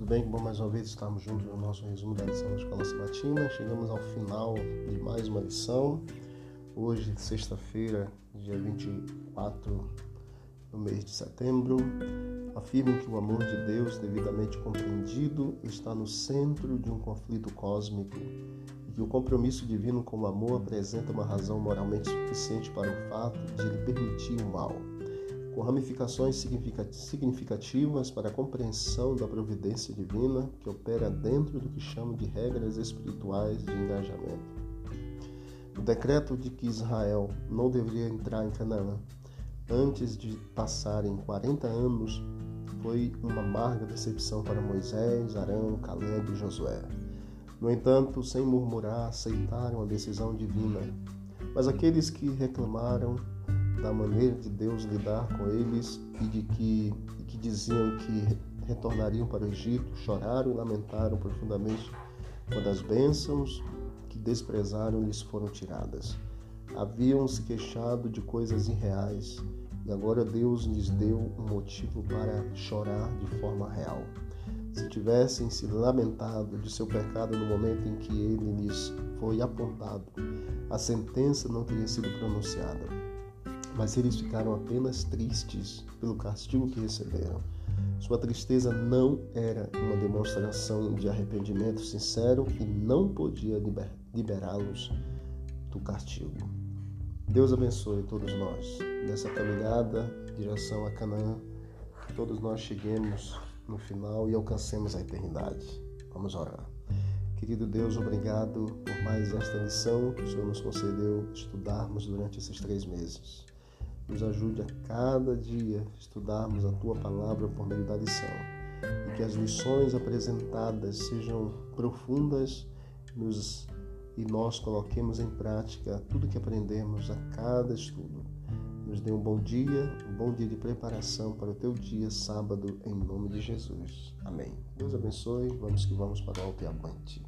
bem? Que bom mais uma vez estarmos juntos no nosso resumo da lição da Escola Sabatina. Chegamos ao final de mais uma lição. Hoje, sexta-feira, dia 24 do mês de setembro, afirma que o amor de Deus, devidamente compreendido, está no centro de um conflito cósmico e que o compromisso divino com o amor apresenta uma razão moralmente suficiente para o fato de ele permitir o mal com ramificações significativas para a compreensão da providência divina que opera dentro do que chamo de regras espirituais de engajamento. O decreto de que Israel não deveria entrar em Canaã antes de passarem 40 anos foi uma amarga decepção para Moisés, Arão, Caleb e Josué. No entanto, sem murmurar, aceitaram a decisão divina. Mas aqueles que reclamaram da maneira de Deus lidar com eles e de que, e que diziam que retornariam para o Egito, choraram e lamentaram profundamente quando as bênçãos que desprezaram lhes foram tiradas. Haviam se queixado de coisas irreais e agora Deus lhes deu um motivo para chorar de forma real. Se tivessem se lamentado de seu pecado no momento em que ele lhes foi apontado, a sentença não teria sido pronunciada mas eles ficaram apenas tristes pelo castigo que receberam. Sua tristeza não era uma demonstração de arrependimento sincero e não podia liberá-los do castigo. Deus abençoe todos nós nessa caminhada direção a Canaã, que todos nós cheguemos no final e alcancemos a eternidade. Vamos orar. Querido Deus, obrigado por mais esta lição que o Senhor nos concedeu estudarmos durante esses três meses. Nos ajude a cada dia estudarmos a tua palavra por meio da lição e que as lições apresentadas sejam profundas nos, e nós coloquemos em prática tudo que aprendemos a cada estudo. Nos dê um bom dia, um bom dia de preparação para o teu dia sábado, em nome de Jesus. Amém. Deus abençoe. Vamos que vamos para o alto e avante.